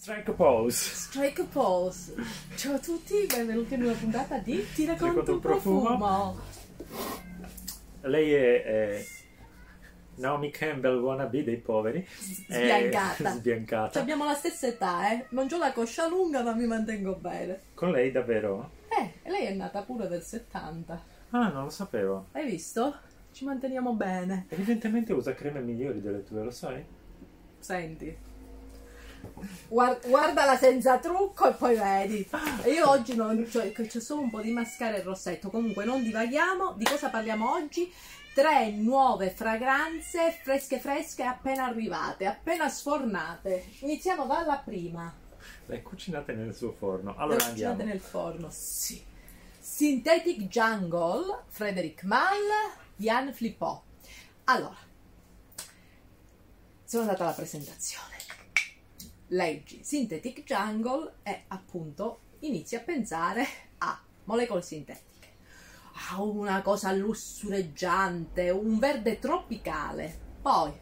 Strike a pose. Strike a pose. Ciao a tutti, benvenuti in una puntata di Ti racconto un profumo. profumo. Lei è, è Naomi Campbell wannabe dei poveri. È Sbiancata. sbiancata. Cioè, abbiamo la stessa età, eh. Non ho la coscia lunga, ma mi mantengo bene. Con lei davvero? Eh, lei è nata pure del 70. Ah, non lo sapevo. Hai visto? Ci manteniamo bene. Evidentemente usa creme migliori delle tue, lo sai? Senti. Guar- guardala senza trucco e poi vedi. Io oggi non, cioè, c'è solo un po' di mascara e rossetto. Comunque non divaghiamo. Di cosa parliamo oggi? Tre nuove fragranze fresche fresche appena arrivate, appena sfornate. Iniziamo dalla prima. Le cucinate nel suo forno. Le Allora andiamo. cucinate nel forno. Sì. Synthetic Jungle, Frederic Malle, Jan Flippot. Allora, sono andata alla presentazione. Leggi Synthetic Jungle e appunto inizi a pensare a molecole sintetiche, a una cosa lussureggiante, un verde tropicale. Poi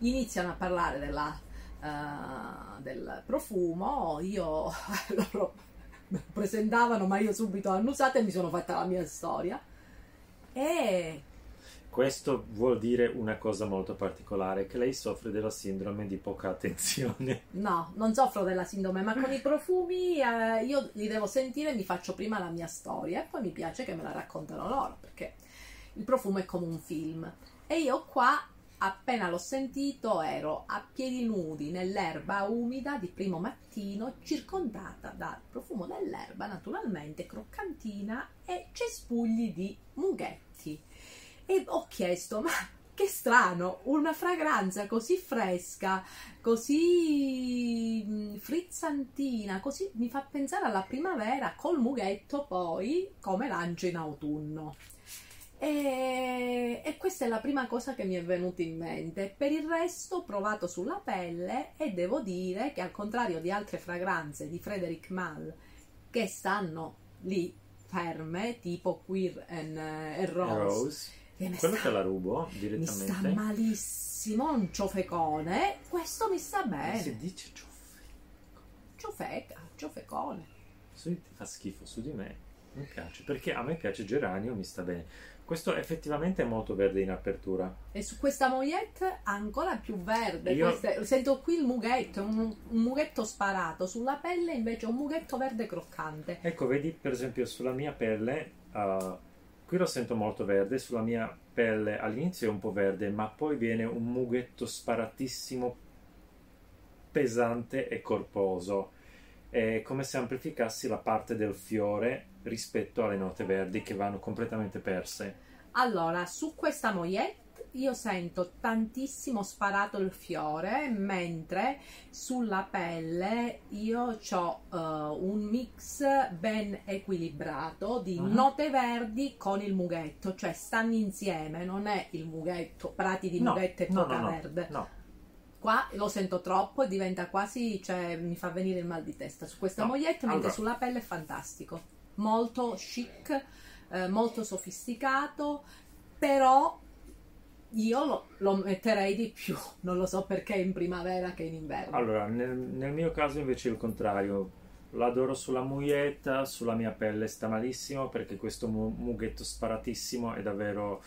iniziano a parlare della, eh, del profumo, io loro me lo presentavano, ma io subito annusata e mi sono fatta la mia storia. E Questo vuol dire una cosa molto particolare, che lei soffre della sindrome di poca attenzione. no, non soffro della sindrome, ma con i profumi eh, io li devo sentire, mi faccio prima la mia storia e poi mi piace che me la raccontano loro, perché il profumo è come un film. E io qua, appena l'ho sentito, ero a piedi nudi nell'erba umida di primo mattino, circondata dal profumo dell'erba, naturalmente, croccantina e cespugli di mughetti. E ho chiesto, ma che strano, una fragranza così fresca, così mm, frizzantina, così mi fa pensare alla primavera col mughetto poi come lancio in autunno. E, e questa è la prima cosa che mi è venuta in mente. Per il resto ho provato sulla pelle e devo dire che al contrario di altre fragranze di Frederic Malle che stanno lì ferme, tipo Queer and, eh, and Rose, Rose. Quello sta- te la rubo mi sta direttamente. malissimo, un ciofecone. Questo mi sta Si bene. dice cioffe. Ciofeca, ciofecone. Te fa schifo, su di me mi piace. Perché a me piace geranio, mi sta bene. Questo effettivamente è molto verde in apertura. E su questa mogliette ancora più verde. Io- Queste- sento qui il mughetto, un, un mughetto sparato. Sulla pelle invece un mughetto verde croccante. Ecco, vedi per esempio sulla mia pelle, uh, qui lo sento molto verde, sulla mia pelle all'inizio è un po' verde, ma poi viene un mughetto sparatissimo, pesante e corposo. È come se amplificassi la parte del fiore rispetto alle note verdi che vanno completamente perse. Allora, su questa mogliette io sento tantissimo sparato il fiore, mentre sulla pelle io ho un mix ben equilibrato di Ah. note verdi con il mughetto, cioè stanno insieme, non è il mughetto, prati di No, mughetto e no, coca no, verde. No, Qua lo sento troppo e diventa quasi, cioè mi fa venire il mal di testa su questa No, mogliette, mentre allora. sulla pelle è fantastico. Molto chic, eh, molto sofisticato, però io lo, lo metterei di più, non lo so perché in primavera che in inverno. Allora, nel, nel mio caso invece è il contrario. L'adoro sulla muglietta, sulla mia pelle sta malissimo perché questo mu- mughetto sparatissimo è davvero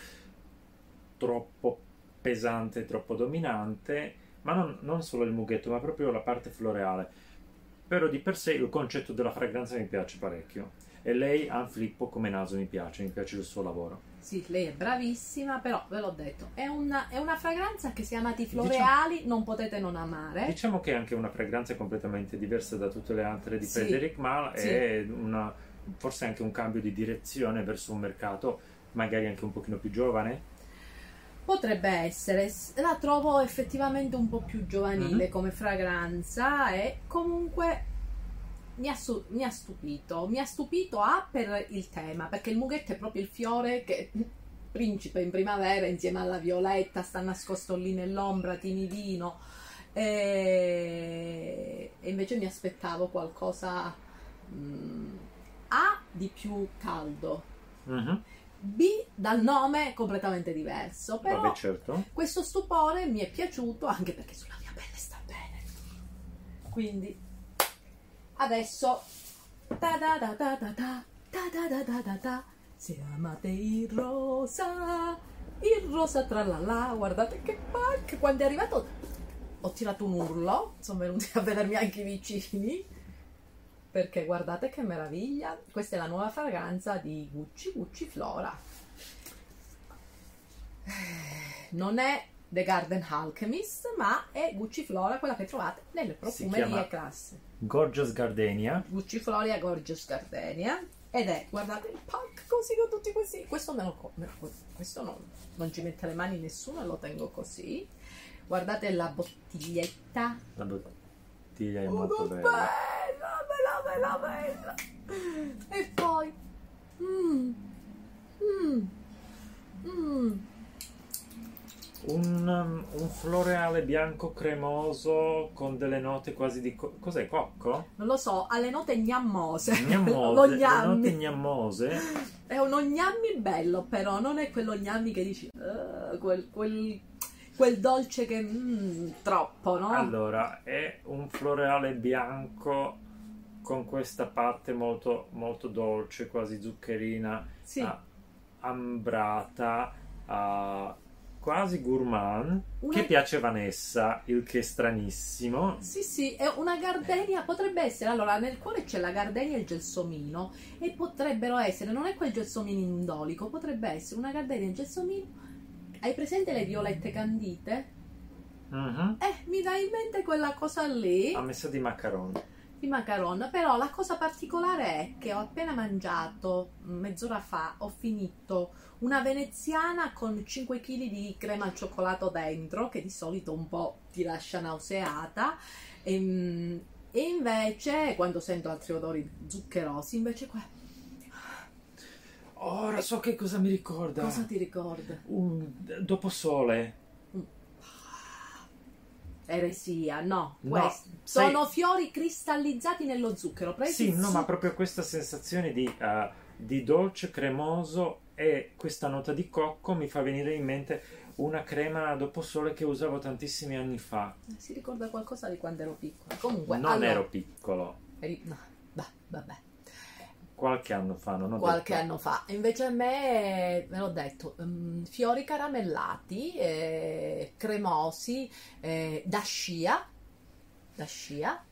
troppo pesante, troppo dominante, ma non, non solo il mughetto, ma proprio la parte floreale. Però di per sé il concetto della fragranza mi piace parecchio. E lei, Anne Flippo, come naso mi piace, mi piace il suo lavoro. Sì, lei è bravissima, però ve l'ho detto, è una, è una fragranza che se amati i Diciamo- floreali non potete non amare. Diciamo che è anche una fragranza completamente diversa da tutte le altre di Sì. Frederic Malle Sì. e una- forse anche un cambio di direzione verso un mercato magari anche un pochino più giovane. Potrebbe essere, la trovo effettivamente un po' più giovanile Mhm. come fragranza e comunque mi ha, mi ha stupito. Mi ha stupito A per il tema, perché il mughetto è proprio il fiore che principe in primavera insieme alla violetta sta nascosto lì nell'ombra timidino e, e invece mi aspettavo qualcosa mm, A di più caldo. Mhm. B dal nome completamente diverso, però Vabbè, certo. questo stupore mi è piaciuto anche perché sulla mia pelle sta bene. Quindi adesso ta se amate il rosa il rosa tralala guardate che pack quando è arrivato ho tirato un urlo sono venuti a vedermi anche i vicini perché guardate che meraviglia. Questa è la nuova fragranza di Gucci Gucci Flora. Non è The Garden Alchemist ma è Gucci Flora quella che trovate nelle profumerie classe Gorgeous Gardenia. Gucci Floria Gorgeous Gardenia ed è guardate il pack così con tutti questi questo me lo me lo- questo non, non ci mette le mani nessuno e lo tengo così guardate la bottiglietta La bottiglia è oh, molto che bella. bella bella bella e poi mm, mm, mm. Un, um, un floreale bianco cremoso con delle note quasi di... co- cos'è? Cocco? non lo so ha le note gnammose lo Gnammose, le gnammi. note gnammose. È uno gnammi bello, però non è quello gnammi che dici "Ah", quel, quel- quel dolce che mm, troppo, no? Allora, è un floreale bianco con questa parte molto, molto dolce, quasi zuccherina, sì, ah, ambrata, ah, quasi gourmand, Una- che piace Vanessa, il che è stranissimo. sì, sì, è una gardenia, potrebbe essere, allora nel cuore c'è la gardenia e il gelsomino e potrebbero essere, non è quel gelsomino indolico, potrebbe essere una gardenia e il gelsomino. Hai presente le violette candite? Mhm. Eh, mi dà in mente quella cosa lì. Ha messo di macaron. Di macaron, però la cosa particolare è che ho appena mangiato mezz'ora fa, ho finito una veneziana con 5 kg di crema al cioccolato dentro, che di solito un po' ti lascia nauseata. E, e invece, quando sento altri odori zuccherosi, invece qua. Ora so che cosa mi ricorda. Cosa ti ricorda? Un dopo sole. Eresia, no, No, sono fiori cristallizzati nello zucchero. Presi Sì, no, ma proprio questa sensazione di, eh, di dolce cremoso e questa nota di cocco mi fa venire in mente una crema dopo sole che usavo tantissimi anni fa. Si ricorda qualcosa di quando ero piccola. Comunque, non allora- ero piccolo, eri- no, bah, vabbè. Qualche anno fa, non ho qualche detto. anno fa. Invece a me, me l'ho detto, mm, fiori caramellati, eh, cremosi, eh, da scia, da scia,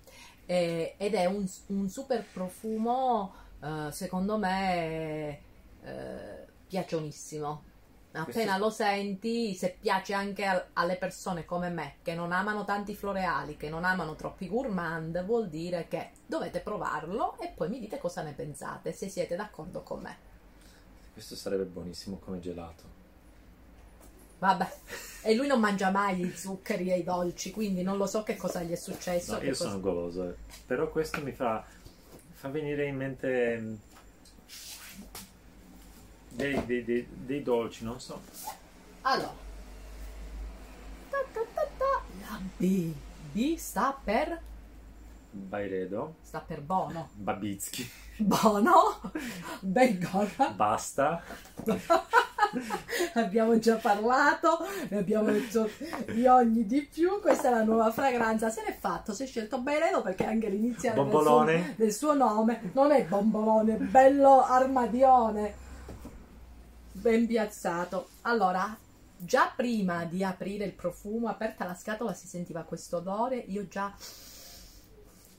eh, ed è un, un super profumo, eh, secondo me, eh, piacionissimo. Appena Questo- lo senti, se piace anche al- alle persone come me che non amano tanti floreali, che non amano troppi gourmand, vuol dire che dovete provarlo e poi mi dite cosa ne pensate, se siete d'accordo con me. Questo sarebbe buonissimo come gelato. Vabbè, e lui non mangia mai i zuccheri e i dolci, quindi non lo so che cosa gli è successo. No, io cosa- sono goloso, eh. però questo mi fa, fa venire in mente mm, dei, dei- dei- dei dolci, non so. Allora, ta ta ta la B, B sta per, Bairedo, sta per buono. Babitsky, Buono, Bengala. basta. abbiamo già parlato, ne abbiamo detto di ogni di più. Questa è la nuova fragranza. Se n'è fatto, si è scelto Bairedo perché anche l'iniziale del del suo nome non è bombolone, è bello armadione. Ben piazzato. Allora, già prima di aprire il profumo, aperta la scatola, si sentiva questo odore. Io già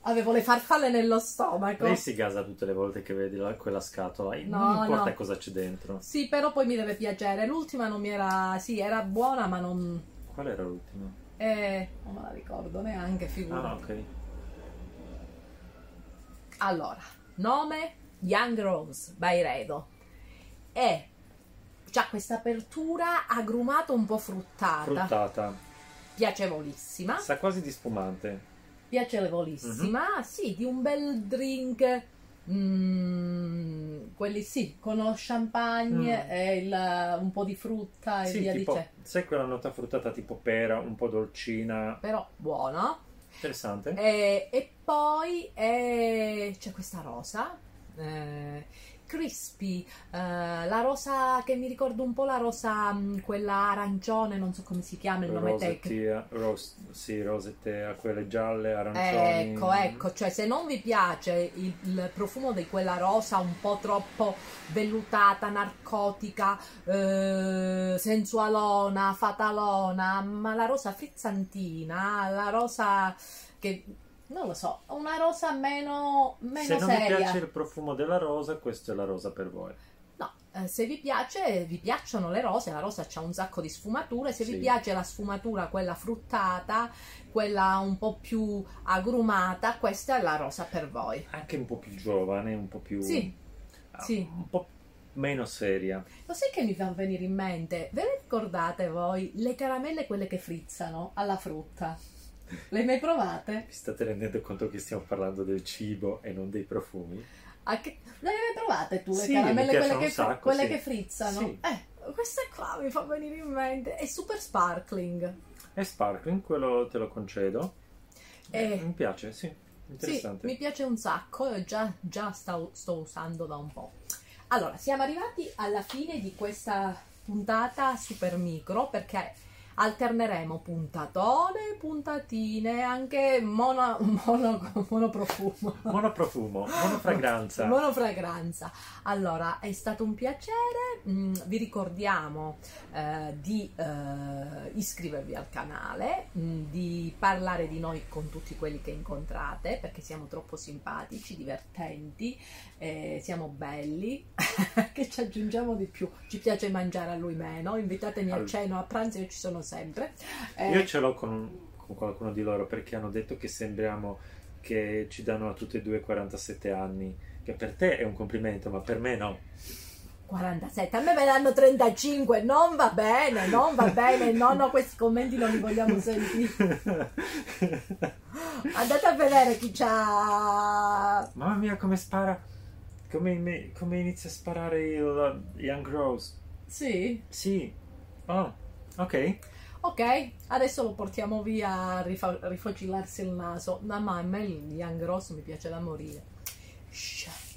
avevo le farfalle nello stomaco. Lei si gasa tutte le volte che vedi la- quella scatola, No, non importa no. cosa c'è dentro. Sì, però poi mi deve piacere. L'ultima non mi era. Sì, era buona, ma non. Qual era l'ultimo? Eh, non me la ricordo neanche, figura. Ah, ok. Allora, nome Young Rose by Redo. E c'ha questa apertura agrumato un po' fruttata, Fruttata. piacevolissima. Sa quasi di spumante. Piacevolissima, Mhm. sì, di un bel drink. mm, quelli sì, con lo champagne Mm. e il- un po' di frutta e Sì, via tipo, dicendo. sai quella nota fruttata tipo pera, un po' dolcina. Però buono. Interessante. E, e poi eh, c'è questa rosa eh, crispy, eh, la rosa che mi ricordo un po' la rosa, mh, quella arancione, non so come si chiama il nome tecnico. Ros, sì, rosettea, quelle gialle, arancioni. Ecco, ecco, cioè se non vi piace il, il profumo di quella rosa un po' troppo vellutata, narcotica, eh, sensualona, fatalona, ma la rosa frizzantina, la rosa che non lo so, una rosa meno, meno Se non vi seria. piace il profumo della rosa, questa è la rosa per voi. No, eh, se vi piace, vi piacciono le rose, la rosa ha un sacco di sfumature, se Sì. vi piace la sfumatura, quella fruttata, quella un po' più agrumata, questa è la rosa per voi. Anche un po' più giovane, un po' più... Sì, ah, sì. Un po' meno seria. Lo sai che mi fa venire in mente? Ve le ricordate voi le caramelle quelle che frizzano alla frutta? Le hai mai provate? Vi state rendendo conto che stiamo parlando del cibo e non dei profumi? A che- Le hai mai provate tu le Sì, caramelle quelle, che, sacco, quelle sì. che frizzano? Sì. Eh, queste qua mi fa venire in mente. È super sparkling. È sparkling, quello te lo concedo. Eh. Mi piace, sì. Sì, Interessante. mi piace un sacco già, già sto, sto usando da un po'. Allora, siamo arrivati alla fine di questa puntata super micro perché alterneremo puntatone, puntatine, anche mono, mono, monoprofumo. Monoprofumo, monofragranza. Monofragranza. Allora, è stato un piacere. Mm, vi ricordiamo eh, di eh, iscrivervi al canale, mm, di parlare di noi con tutti quelli che incontrate, perché siamo troppo simpatici, divertenti, eh, siamo belli. che ci aggiungiamo di più? Ci piace mangiare a lui meno. Invitatemi a cena o a pranzo, io ci sono sempre. Eh, Io ce l'ho con, con qualcuno di loro perché hanno detto che sembriamo che ci danno a tutte e due 47 anni. Che per te è un complimento, ma per me no. 47, a me me ne danno 35, non va bene, non va bene, no, no, questi commenti non li vogliamo sentire. Andate a vedere chi c'ha... Mamma mia, come spara. Come, me- come inizia a sparare il Young Rose. Sì, Sì. Oh, ok. Ok, adesso lo portiamo via a rifocillarsi il naso. No, ma a me il Young Ross mi piace da morire. Shh.